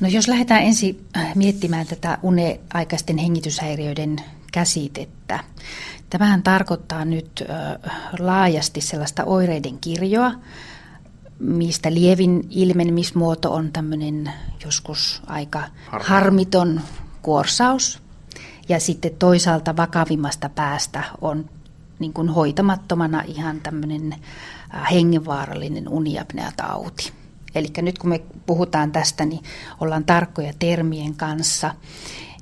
No jos lähdetään ensin äh, miettimään tätä uneaikaisten hengityshäiriöiden käsitettä. Tämähän tarkoittaa nyt äh, laajasti sellaista oireiden kirjoa, mistä lievin ilmenemismuoto on tämmöinen joskus aika Harmi. harmiton kuorsaus. Ja sitten toisaalta vakavimmasta päästä on niin kuin hoitamattomana ihan tämmöinen äh, hengenvaarallinen uniapneatauti. Eli nyt kun me puhutaan tästä, niin ollaan tarkkoja termien kanssa,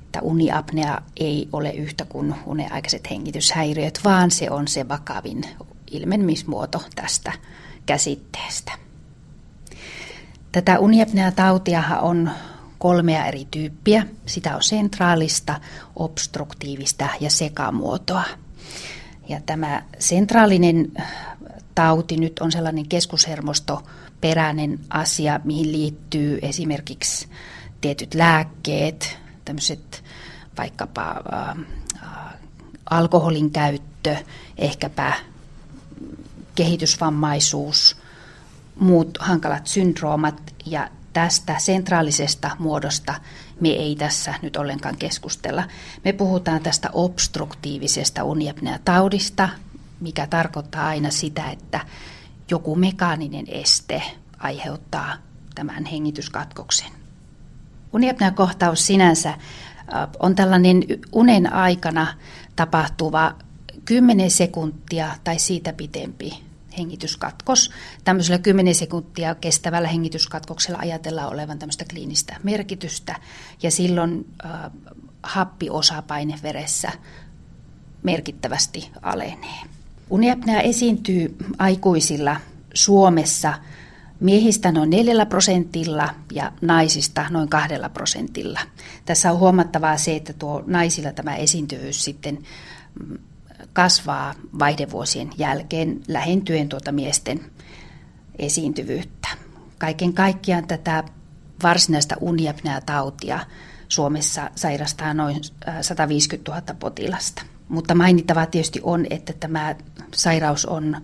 että uniapnea ei ole yhtä kuin uneaikaiset hengityshäiriöt, vaan se on se vakavin ilmenemismuoto tästä käsitteestä. Tätä uniapnea-tautiahan on kolmea eri tyyppiä. Sitä on sentraalista, obstruktiivista ja sekamuotoa. Ja tämä sentraalinen tauti nyt on sellainen keskushermostoperäinen asia, mihin liittyy esimerkiksi tietyt lääkkeet, tämmöiset vaikkapa äh, alkoholin käyttö, ehkäpä kehitysvammaisuus, muut hankalat syndroomat ja tästä sentraalisesta muodosta me ei tässä nyt ollenkaan keskustella. Me puhutaan tästä obstruktiivisesta taudista, mikä tarkoittaa aina sitä, että joku mekaaninen este aiheuttaa tämän hengityskatkoksen. Uniapnea-kohtaus sinänsä on tällainen unen aikana tapahtuva 10 sekuntia tai siitä pitempi hengityskatkos. Tämmöisellä 10 sekuntia kestävällä hengityskatkoksella ajatellaan olevan tämmöistä kliinistä merkitystä ja silloin äh, happiosapaine veressä merkittävästi alenee. Uniapnea esiintyy aikuisilla Suomessa miehistä noin 4 prosentilla ja naisista noin 2 prosentilla. Tässä on huomattavaa se, että tuo naisilla tämä esiintyvyys sitten mm, kasvaa vaihdevuosien jälkeen lähentyen tuota miesten esiintyvyyttä. Kaiken kaikkiaan tätä varsinaista uniapnea-tautia Suomessa sairastaa noin 150 000 potilasta. Mutta mainittavaa tietysti on, että tämä sairaus on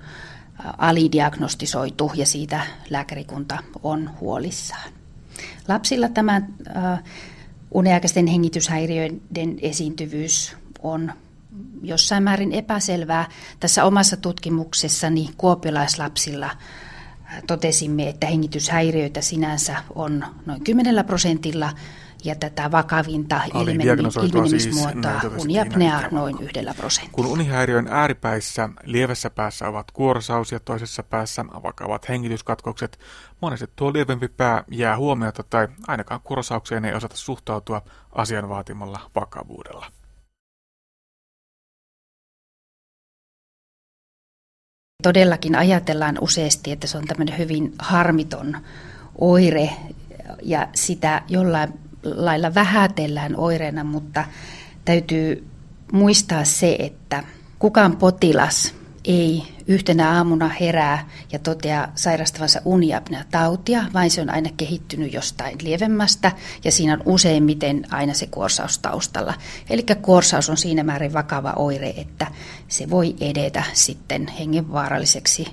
alidiagnostisoitu ja siitä lääkärikunta on huolissaan. Lapsilla tämä uniaikaisten hengityshäiriöiden esiintyvyys on jossain määrin epäselvää. Tässä omassa tutkimuksessani kuopiolaislapsilla äh, totesimme, että hengityshäiriöitä sinänsä on noin 10 prosentilla ja tätä vakavinta ilmenemismuotoa siis uniapnea noin yhdellä prosentilla. Kun unihäiriön ääripäissä lievässä päässä ovat kuorosaus ja toisessa päässä vakavat hengityskatkokset, monesti tuo lievempi pää jää huomiota tai ainakaan kuorosaukseen ei osata suhtautua asian vaatimalla vakavuudella. Todellakin ajatellaan useasti, että se on tämmöinen hyvin harmiton oire ja sitä jollain lailla vähätellään oireena, mutta täytyy muistaa se, että kukaan potilas ei yhtenä aamuna herää ja toteaa sairastavansa uniapnea-tautia, vaan se on aina kehittynyt jostain lievemmästä ja siinä on useimmiten aina se kuorsaus taustalla. Eli kuorsaus on siinä määrin vakava oire, että se voi edetä sitten hengenvaaralliseksi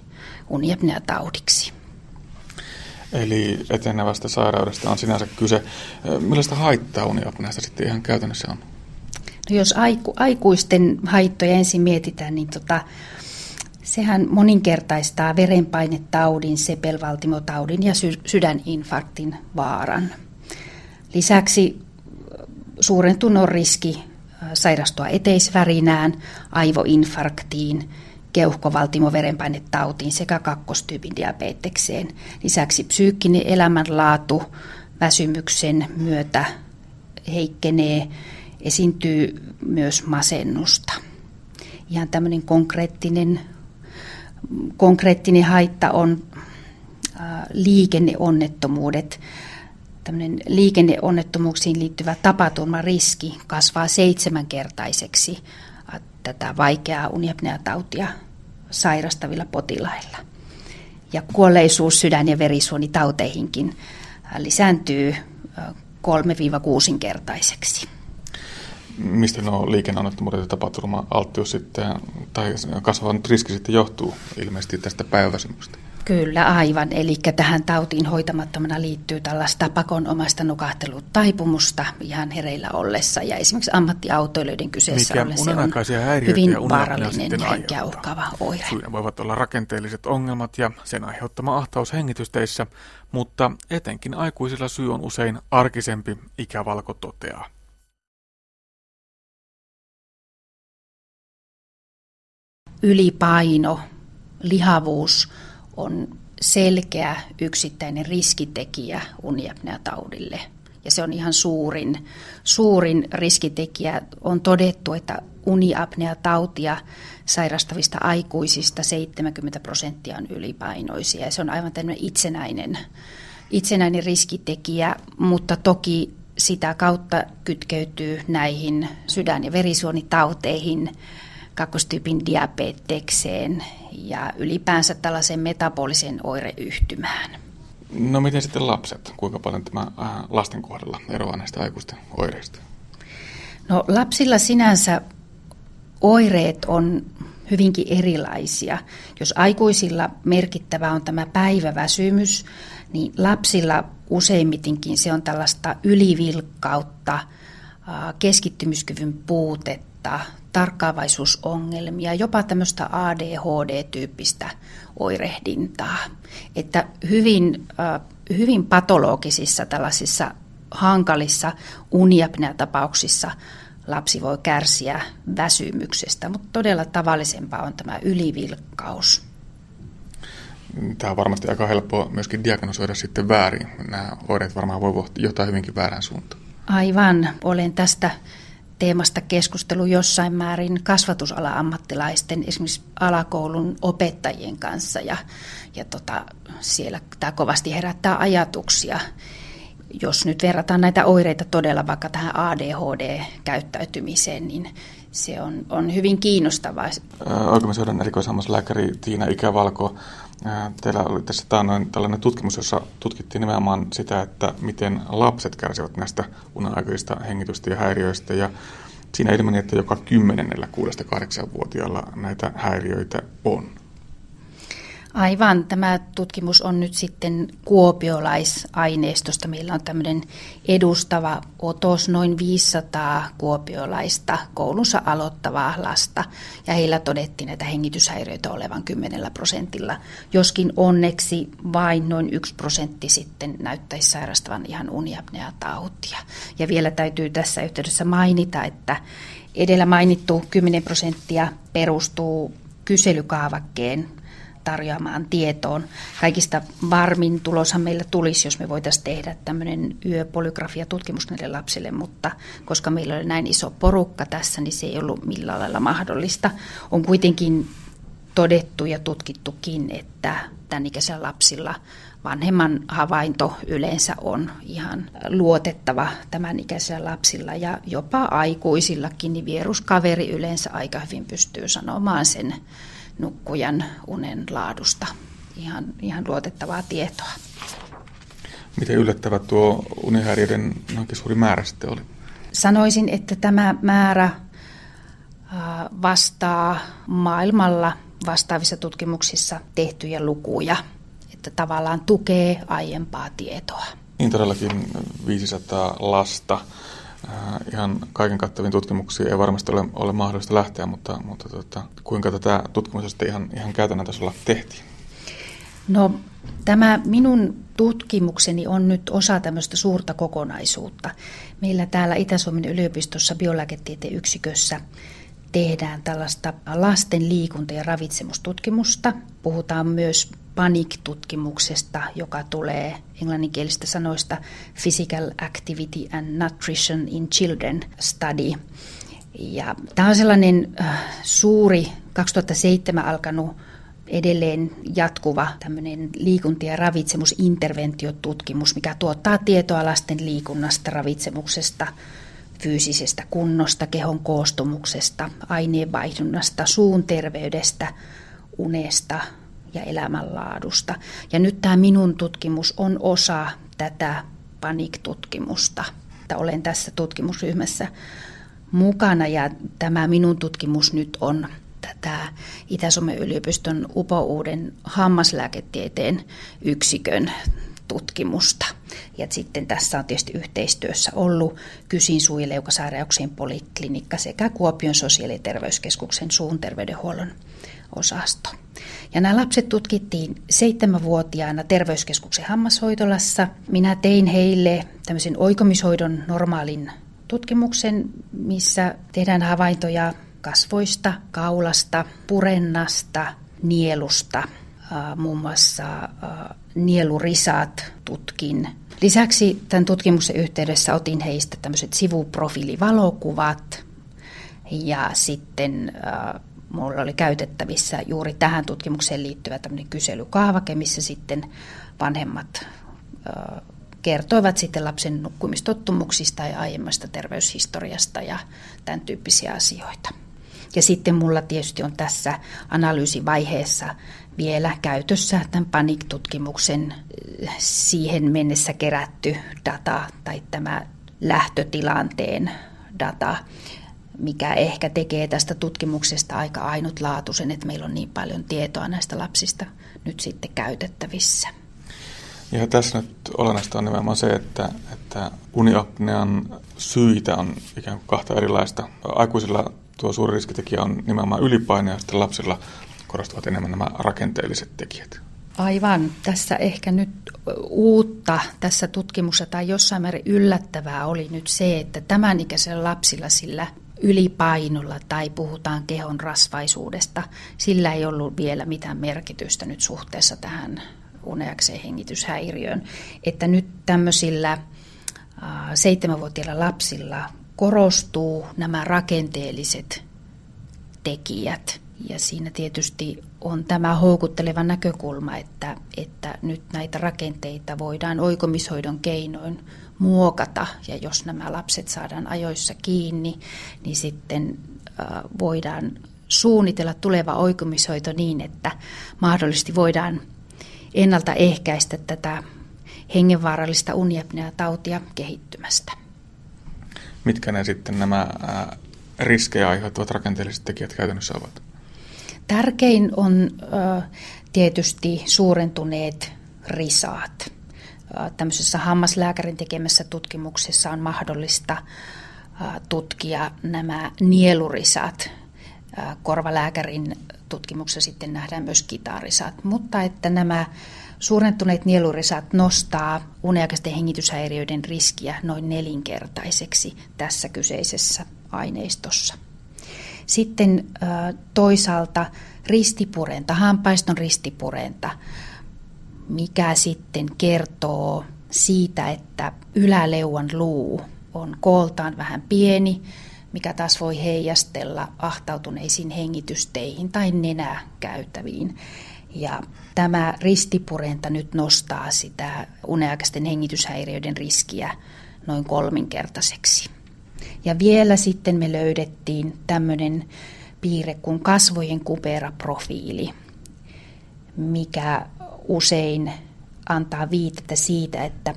uniapnea-taudiksi. Eli etenevästä sairaudesta on sinänsä kyse. Millaista haittaa uniapneasta sitten ihan käytännössä on? No jos aiku, aikuisten haittoja ensin mietitään, niin tota, Sehän moninkertaistaa verenpainetaudin, sepelvaltimotaudin ja sy- sydäninfarktin vaaran. Lisäksi suurentunut riski sairastua eteisvärinään, aivoinfarktiin, keuhkovaltimoverenpainetautiin sekä kakkostyypin diabetekseen. Lisäksi psyykkinen elämänlaatu väsymyksen myötä heikkenee, esiintyy myös masennusta. Ihan tämmöinen konkreettinen konkreettinen haitta on liikenneonnettomuudet. Tällainen liikenneonnettomuuksiin liittyvä tapaturmariski kasvaa seitsemänkertaiseksi tätä vaikeaa uniapneatautia sairastavilla potilailla. Ja kuolleisuus sydän- ja verisuonitauteihinkin lisääntyy 3-6-kertaiseksi mistä nuo liikenneonnettomuudet ja tapaturma-alttius sitten, tai kasvavan riski sitten johtuu ilmeisesti tästä päiväväsymyksestä? Kyllä, aivan. Eli tähän tautiin hoitamattomana liittyy tällaista pakonomaista nukahtelutaipumusta ihan hereillä ollessa. Ja esimerkiksi ammattiautoilijoiden kyseessä Mikä ollessa on hyvin vaarallinen henkeä uhkaava oire. Syynä voivat olla rakenteelliset ongelmat ja sen aiheuttama ahtaus hengitysteissä, mutta etenkin aikuisilla syy on usein arkisempi, ikävalko toteaa. Ylipaino, lihavuus on selkeä yksittäinen riskitekijä uniapneataudille. Ja se on ihan suurin, suurin riskitekijä. On todettu, että uniapneatautia sairastavista aikuisista 70 prosenttia on ylipainoisia. Ja se on aivan tämmöinen itsenäinen, itsenäinen riskitekijä, mutta toki sitä kautta kytkeytyy näihin sydän- ja verisuonitauteihin, kakkostyypin diabetekseen ja ylipäänsä tällaiseen metaboliseen oireyhtymään. No miten sitten lapset? Kuinka paljon tämä äh, lasten kohdalla eroaa näistä aikuisten oireista? No lapsilla sinänsä oireet on hyvinkin erilaisia. Jos aikuisilla merkittävä on tämä päiväväsymys, niin lapsilla useimmitinkin se on tällaista ylivilkkautta, äh, keskittymiskyvyn puutetta, tarkkaavaisuusongelmia, jopa tämmöistä ADHD-tyyppistä oirehdintaa. Että hyvin, hyvin patologisissa tällaisissa hankalissa uniapnea-tapauksissa lapsi voi kärsiä väsymyksestä, mutta todella tavallisempaa on tämä ylivilkkaus. Tämä on varmasti aika helppoa myöskin diagnosoida sitten väärin. Nämä oireet varmaan voi johtaa hyvinkin väärään suuntaan. Aivan. Olen tästä teemasta keskustelu jossain määrin kasvatusala-ammattilaisten, esimerkiksi alakoulun opettajien kanssa ja, ja tota, siellä tämä kovasti herättää ajatuksia. Jos nyt verrataan näitä oireita todella vaikka tähän ADHD-käyttäytymiseen, niin se on, on hyvin kiinnostavaa. Oikeudenhoidon erikoishammaslääkäri Tiina Ikävalko, teillä oli tässä taannoin tällainen tutkimus, jossa tutkittiin nimenomaan sitä, että miten lapset kärsivät näistä unenaikaisista hengitystä ja häiriöistä. Ja siinä ilmeni, että joka kymmenennellä 6-8-vuotiaalla näitä häiriöitä on. Aivan. Tämä tutkimus on nyt sitten kuopiolaisaineistosta. Meillä on tämmöinen edustava otos, noin 500 kuopiolaista koulunsa aloittavaa lasta. Ja heillä todettiin näitä hengityshäiriöitä olevan 10 prosentilla, joskin onneksi vain noin 1 prosentti sitten näyttäisi sairastavan ihan uniapnea-tautia. Ja vielä täytyy tässä yhteydessä mainita, että edellä mainittu 10 prosenttia perustuu kyselykaavakkeen tarjoamaan tietoon. Kaikista varmin tuloshan meillä tulisi, jos me voitaisiin tehdä tämmöinen yöpolygrafia-tutkimus näille lapsille, mutta koska meillä oli näin iso porukka tässä, niin se ei ollut millään lailla mahdollista. On kuitenkin todettu ja tutkittukin, että tämän ikäisillä lapsilla vanhemman havainto yleensä on ihan luotettava tämän ikäisillä lapsilla ja jopa aikuisillakin, niin vieruskaveri yleensä aika hyvin pystyy sanomaan sen nukkujan unen laadusta. Ihan, ihan luotettavaa tietoa. Miten yllättävä tuo unihäiriöiden noinkin suuri määrä sitten oli? Sanoisin, että tämä määrä vastaa maailmalla vastaavissa tutkimuksissa tehtyjä lukuja, että tavallaan tukee aiempaa tietoa. Niin todellakin 500 lasta Äh, ihan kaiken kattavin tutkimuksiin ei varmasti ole, ole mahdollista lähteä, mutta, mutta tota, kuinka tätä tutkimusta sitten ihan, ihan käytännön tasolla tehtiin? No tämä minun tutkimukseni on nyt osa tämmöistä suurta kokonaisuutta. Meillä täällä Itä-Suomen yliopistossa biolääketieteen yksikössä tehdään tällaista lasten liikunta- ja ravitsemustutkimusta. Puhutaan myös PANIC-tutkimuksesta, joka tulee englanninkielistä sanoista Physical Activity and Nutrition in Children Study. Ja tämä on sellainen äh, suuri 2007 alkanut edelleen jatkuva tämmöinen liikunta- ja ravitsemusinterventiotutkimus, mikä tuottaa tietoa lasten liikunnasta, ravitsemuksesta, fyysisestä kunnosta, kehon koostumuksesta, aineenvaihdunnasta, suun terveydestä, unesta ja elämänlaadusta. Ja nyt tämä minun tutkimus on osa tätä panik-tutkimusta. Olen tässä tutkimusryhmässä mukana ja tämä minun tutkimus nyt on tämä Itä-Suomen yliopiston upouuden hammaslääketieteen yksikön tutkimusta. Ja sitten tässä on tietysti yhteistyössä ollut Kysin suu- ja leukasairauksien poliklinikka sekä Kuopion sosiaali- ja terveyskeskuksen suun terveydenhuollon osasto. Ja nämä lapset tutkittiin seitsemänvuotiaana terveyskeskuksen hammashoitolassa. Minä tein heille tämmöisen oikomishoidon normaalin tutkimuksen, missä tehdään havaintoja kasvoista, kaulasta, purennasta, nielusta, muun muassa nielurisat tutkin. Lisäksi tämän tutkimuksen yhteydessä otin heistä tämmöiset sivuprofiilivalokuvat ja sitten Mulla oli käytettävissä juuri tähän tutkimukseen liittyvä tämmöinen kyselykaavake, missä sitten vanhemmat kertoivat sitten lapsen nukkumistottumuksista ja aiemmasta terveyshistoriasta ja tämän tyyppisiä asioita. Ja sitten mulla tietysti on tässä analyysivaiheessa vielä käytössä tämän PANIC-tutkimuksen siihen mennessä kerätty data tai tämä lähtötilanteen data, mikä ehkä tekee tästä tutkimuksesta aika ainutlaatuisen, että meillä on niin paljon tietoa näistä lapsista nyt sitten käytettävissä. Ja tässä nyt olennaista on nimenomaan se, että, että uniapnean syitä on ikään kuin kahta erilaista. Aikuisilla tuo suuri riskitekijä on nimenomaan ylipaine ja sitten lapsilla korostuvat enemmän nämä rakenteelliset tekijät. Aivan. Tässä ehkä nyt uutta tässä tutkimuksessa tai jossain määrin yllättävää oli nyt se, että tämän ikäisellä lapsilla sillä ylipainolla tai puhutaan kehon rasvaisuudesta, sillä ei ollut vielä mitään merkitystä nyt suhteessa tähän uneakseen hengityshäiriöön. Että nyt tämmöisillä seitsemänvuotiailla lapsilla korostuu nämä rakenteelliset tekijät. Ja siinä tietysti on tämä houkutteleva näkökulma, että, että nyt näitä rakenteita voidaan oikomishoidon keinoin muokata ja jos nämä lapset saadaan ajoissa kiinni, niin sitten voidaan suunnitella tuleva oikomishoito niin, että mahdollisesti voidaan ennaltaehkäistä tätä hengenvaarallista uniapnea-tautia kehittymästä. Mitkä ne sitten nämä riskejä aiheuttavat rakenteelliset tekijät käytännössä ovat? Tärkein on tietysti suurentuneet risaat tämmöisessä hammaslääkärin tekemässä tutkimuksessa on mahdollista tutkia nämä nielurisat. Korvalääkärin tutkimuksessa sitten nähdään myös kitarisat, mutta että nämä suurentuneet nielurisat nostaa uniaikaisten hengityshäiriöiden riskiä noin nelinkertaiseksi tässä kyseisessä aineistossa. Sitten toisaalta ristipurenta, hampaiston ristipurenta mikä sitten kertoo siitä, että yläleuan luu on kooltaan vähän pieni, mikä taas voi heijastella ahtautuneisiin hengitysteihin tai nenäkäytäviin. Ja tämä ristipurenta nyt nostaa sitä uneaikaisten hengityshäiriöiden riskiä noin kolminkertaiseksi. Ja vielä sitten me löydettiin tämmöinen piirre kuin kasvojen kuperaprofiili, mikä usein antaa viitettä siitä, että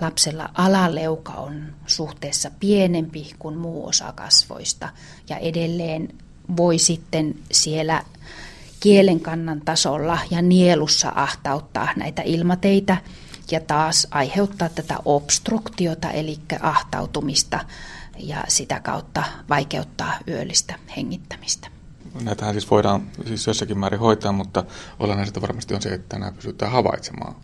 lapsella alaleuka on suhteessa pienempi kuin muu osa kasvoista. Ja edelleen voi sitten siellä kielenkannan tasolla ja nielussa ahtauttaa näitä ilmateitä ja taas aiheuttaa tätä obstruktiota eli ahtautumista ja sitä kautta vaikeuttaa yöllistä hengittämistä näitähän siis voidaan siis jossakin määrin hoitaa, mutta olennaista varmasti on se, että nämä pystytään havaitsemaan.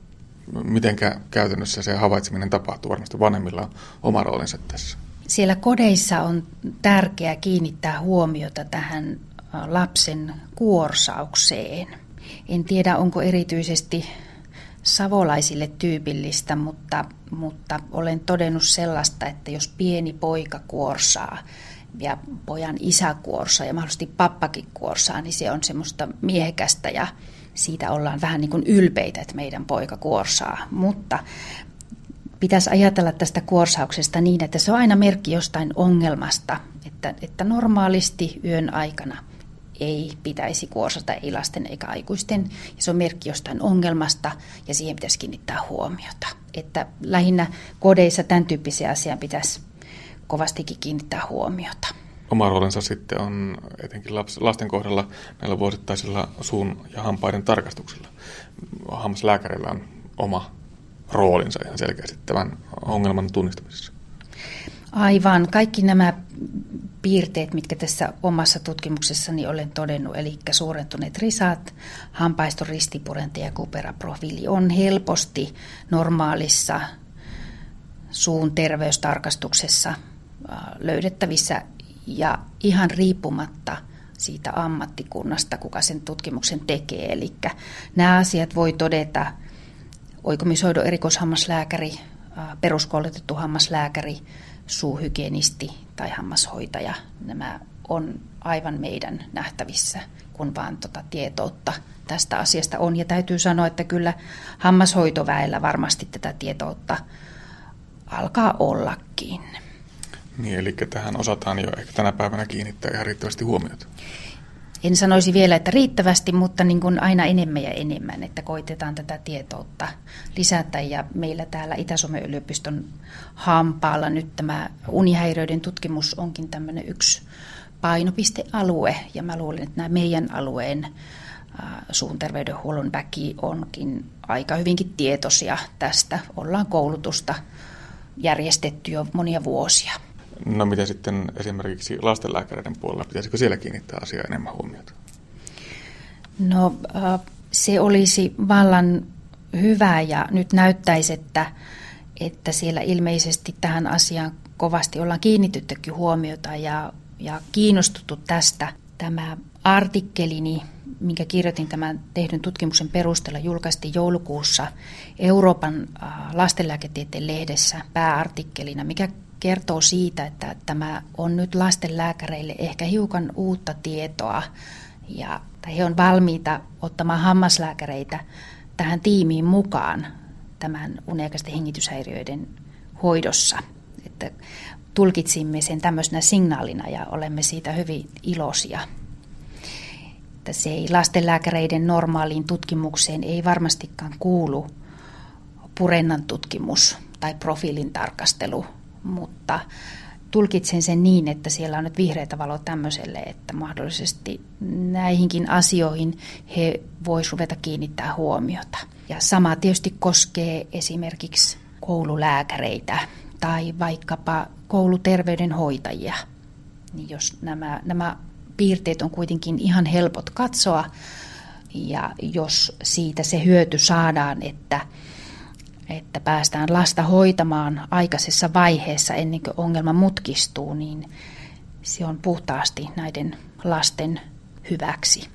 Mitenkä käytännössä se havaitseminen tapahtuu? Varmasti vanhemmilla on oma roolinsa tässä. Siellä kodeissa on tärkeää kiinnittää huomiota tähän lapsen kuorsaukseen. En tiedä, onko erityisesti savolaisille tyypillistä, mutta, mutta olen todennut sellaista, että jos pieni poika kuorsaa, ja pojan isä kuorsaa ja mahdollisesti pappakin kuorsaa, niin se on semmoista miehekästä ja siitä ollaan vähän niin kuin ylpeitä, että meidän poika kuorsaa. Mutta pitäisi ajatella tästä kuorsauksesta niin, että se on aina merkki jostain ongelmasta, että, että normaalisti yön aikana ei pitäisi kuorsata ei lasten eikä aikuisten. Ja se on merkki jostain ongelmasta ja siihen pitäisi kiinnittää huomiota. Että lähinnä kodeissa tämän tyyppisiä asian pitäisi kovastikin kiinnittää huomiota. oma roolinsa sitten on etenkin lasten kohdalla näillä vuosittaisilla suun ja hampaiden tarkastuksilla. Hammaslääkärillä on oma roolinsa ihan selkeästi tämän ongelman tunnistamisessa. Aivan. Kaikki nämä piirteet, mitkä tässä omassa tutkimuksessani olen todennut, eli suurentuneet risat, hampaiston ristipurente ja kuperaprofiili, on helposti normaalissa suun terveystarkastuksessa löydettävissä ja ihan riippumatta siitä ammattikunnasta, kuka sen tutkimuksen tekee. Eli nämä asiat voi todeta oikomishoidon erikoishammaslääkäri, peruskoulutettu hammaslääkäri, suuhygienisti tai hammashoitaja. Nämä on aivan meidän nähtävissä, kun vaan tuota tietoutta tästä asiasta on. Ja täytyy sanoa, että kyllä hammashoitoväellä varmasti tätä tietoutta alkaa ollakin. Niin, eli tähän osataan jo ehkä tänä päivänä kiinnittää ihan riittävästi huomiota. En sanoisi vielä, että riittävästi, mutta niin kuin aina enemmän ja enemmän, että koitetaan tätä tietoutta lisätä. Ja meillä täällä Itä-Suomen yliopiston hampaalla nyt tämä unihäiriöiden tutkimus onkin tämmöinen yksi painopistealue. Ja mä luulen, että nämä meidän alueen suun terveydenhuollon väki onkin aika hyvinkin tietoisia tästä. Ollaan koulutusta järjestetty jo monia vuosia. No mitä sitten esimerkiksi lastenlääkäreiden puolella, pitäisikö siellä kiinnittää asiaa enemmän huomiota? No se olisi vallan hyvä ja nyt näyttäisi, että, että siellä ilmeisesti tähän asiaan kovasti ollaan kiinnityttykin huomiota ja, ja kiinnostuttu tästä. Tämä artikkelini, minkä kirjoitin tämän tehdyn tutkimuksen perusteella, julkaistiin joulukuussa Euroopan lastenlääketieteen lehdessä pääartikkelina, mikä kertoo siitä, että tämä on nyt lastenlääkäreille ehkä hiukan uutta tietoa ja he on valmiita ottamaan hammaslääkäreitä tähän tiimiin mukaan tämän uniaikaisten hengityshäiriöiden hoidossa. Että tulkitsimme sen tämmöisenä signaalina ja olemme siitä hyvin iloisia. Että se ei lastenlääkäreiden normaaliin tutkimukseen ei varmastikaan kuulu purennan tutkimus tai profiilin tarkastelu, mutta tulkitsen sen niin, että siellä on nyt vihreätä valoa tämmöiselle, että mahdollisesti näihinkin asioihin he voisivat ruveta kiinnittää huomiota. Ja sama tietysti koskee esimerkiksi koululääkäreitä tai vaikkapa kouluterveydenhoitajia. Niin jos nämä, nämä piirteet on kuitenkin ihan helpot katsoa ja jos siitä se hyöty saadaan, että että päästään lasta hoitamaan aikaisessa vaiheessa ennen kuin ongelma mutkistuu, niin se on puhtaasti näiden lasten hyväksi.